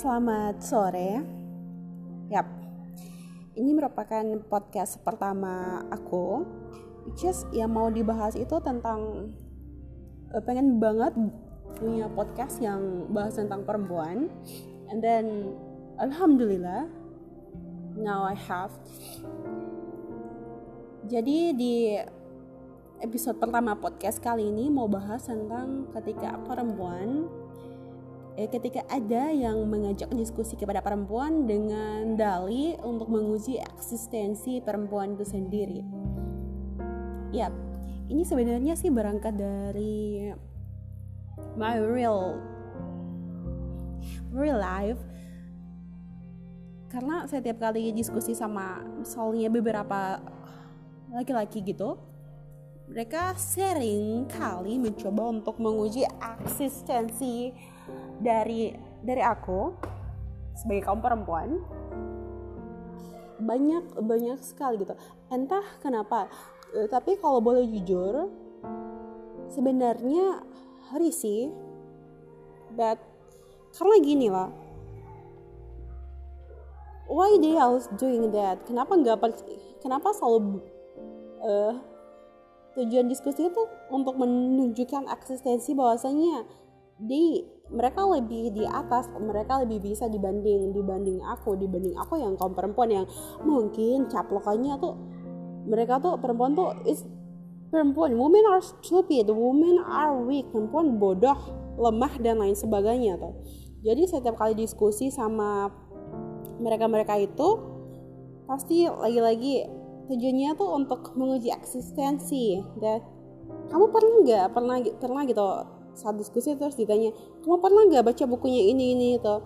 Selamat sore. Yap. Ini merupakan podcast pertama aku. Is yang mau dibahas itu tentang uh, pengen banget punya podcast yang bahas tentang perempuan. And then alhamdulillah now I have. Jadi di episode pertama podcast kali ini mau bahas tentang ketika perempuan eh, ketika ada yang mengajak diskusi kepada perempuan dengan dalih untuk menguji eksistensi perempuan itu sendiri. Ya, ini sebenarnya sih berangkat dari my real real life karena setiap kali diskusi sama misalnya beberapa laki-laki gitu mereka sering kali mencoba untuk menguji eksistensi dari dari aku sebagai kaum perempuan banyak banyak sekali gitu. Entah kenapa eh, tapi kalau boleh jujur sebenarnya risih but karena gini lah. Why they always doing that? Kenapa nggak kenapa selalu uh, tujuan diskusi itu untuk menunjukkan eksistensi bahwasanya di mereka lebih di atas mereka lebih bisa dibanding dibanding aku dibanding aku yang kaum perempuan yang mungkin caplokannya tuh mereka tuh perempuan tuh is perempuan women are stupid women are weak perempuan bodoh lemah dan lain sebagainya tuh. Jadi setiap kali diskusi sama mereka-mereka itu pasti lagi-lagi tujuannya tuh untuk menguji eksistensi dan kamu pernah nggak pernah pernah gitu saat diskusi terus ditanya kamu pernah nggak baca bukunya ini ini itu?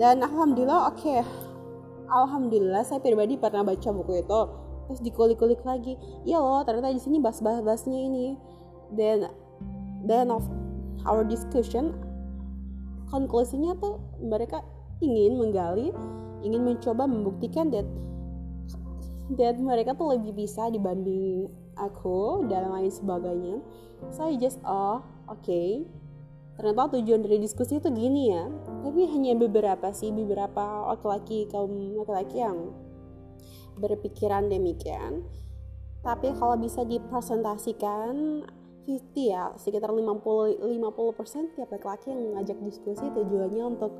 Dan alhamdulillah oke. Okay. alhamdulillah saya pribadi pernah baca buku itu. Terus dikulik-kulik lagi iya loh ternyata di sini bahas-bahasnya ini. Dan then of our discussion konklusinya tuh mereka ingin menggali ingin mencoba membuktikan that that mereka tuh lebih bisa dibanding aku dan lain sebagainya. Saya so, just oh oke okay. ternyata tujuan dari diskusi itu gini ya. Tapi hanya beberapa sih beberapa laki-laki kaum laki-laki yang berpikiran demikian. Tapi kalau bisa dipresentasikan 50 ya sekitar 50 50% tiap laki-laki yang ngajak diskusi tujuannya untuk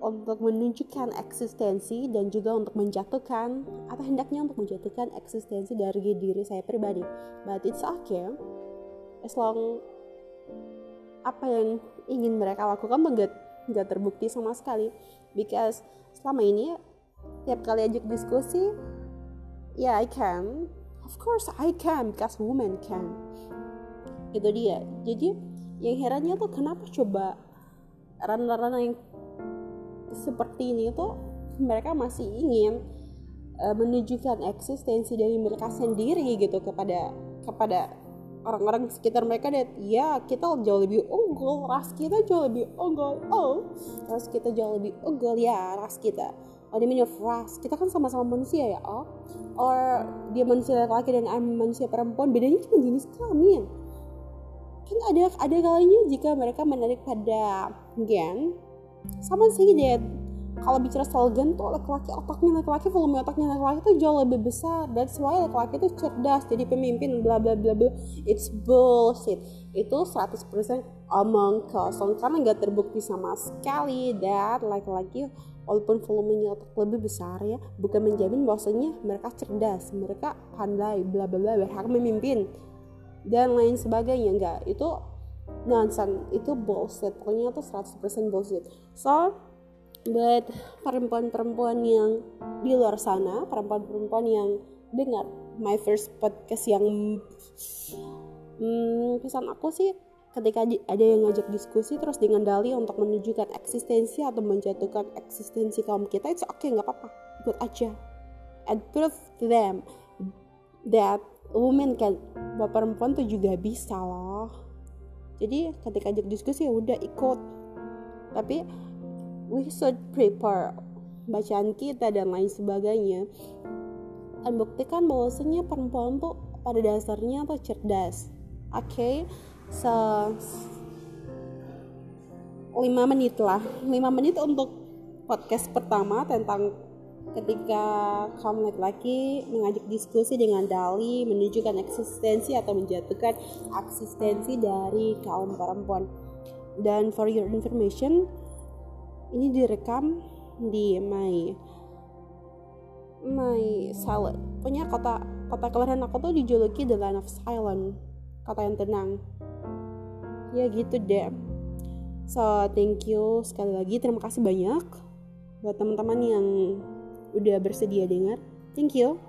untuk menunjukkan eksistensi dan juga untuk menjatuhkan atau hendaknya untuk menjatuhkan eksistensi dari diri saya pribadi. But it's okay as long apa yang ingin mereka lakukan nggak nggak terbukti sama sekali. Because selama ini tiap kali ajak diskusi ya yeah, I can. Of course I can because women can. Itu dia. Jadi yang herannya tuh kenapa coba ranah-ranah yang seperti ini tuh mereka masih ingin uh, menunjukkan eksistensi dari mereka sendiri gitu kepada kepada orang-orang sekitar mereka. Dan ya kita jauh lebih unggul ras kita jauh lebih unggul. Oh ras kita jauh lebih unggul ya ras kita. Oh meaning of ras. Kita kan sama-sama manusia ya oh. Or dia manusia laki dan manusia perempuan. Bedanya cuma jenis kelamin. Kan ada ada kalinya jika mereka menarik pada gen sama sih dia kalau bicara slogan tuh laki-laki otaknya laki-laki volume otaknya laki-laki tuh jauh lebih besar. That's why laki-laki tuh cerdas jadi pemimpin bla bla bla bla. It's bullshit. Itu 100% omong kosong karena nggak terbukti sama sekali that laki-laki walaupun volumenya otak lebih besar ya bukan menjamin bahwasanya mereka cerdas mereka pandai bla bla bla berhak memimpin dan lain sebagainya. Enggak itu nonsense itu bullshit. Pokoknya itu 100% bullshit. So buat perempuan-perempuan yang di luar sana perempuan-perempuan yang dengar my first podcast yang hmm, pesan aku sih ketika ada yang ngajak diskusi terus dalih untuk menunjukkan eksistensi atau menjatuhkan eksistensi kaum kita itu oke okay, nggak apa-apa. Ikut aja. And prove to them that women can perempuan tuh juga bisa loh jadi ketika ajak diskusi ya udah ikut. Tapi we should prepare bacaan kita dan lain sebagainya. Dan buktikan bahwasanya perempuan tuh pada dasarnya tuh cerdas. Oke okay? so 5 menit lah. 5 menit untuk podcast pertama tentang ketika kaum laki-laki mengajak diskusi dengan dali menunjukkan eksistensi atau menjatuhkan eksistensi dari kaum perempuan. Dan for your information, ini direkam di my my silent. Punya kota kota kelahiran aku tuh dijuluki the land of silent kata yang tenang. Ya gitu deh. So thank you sekali lagi. Terima kasih banyak buat teman-teman yang udah bersedia dengar. Thank you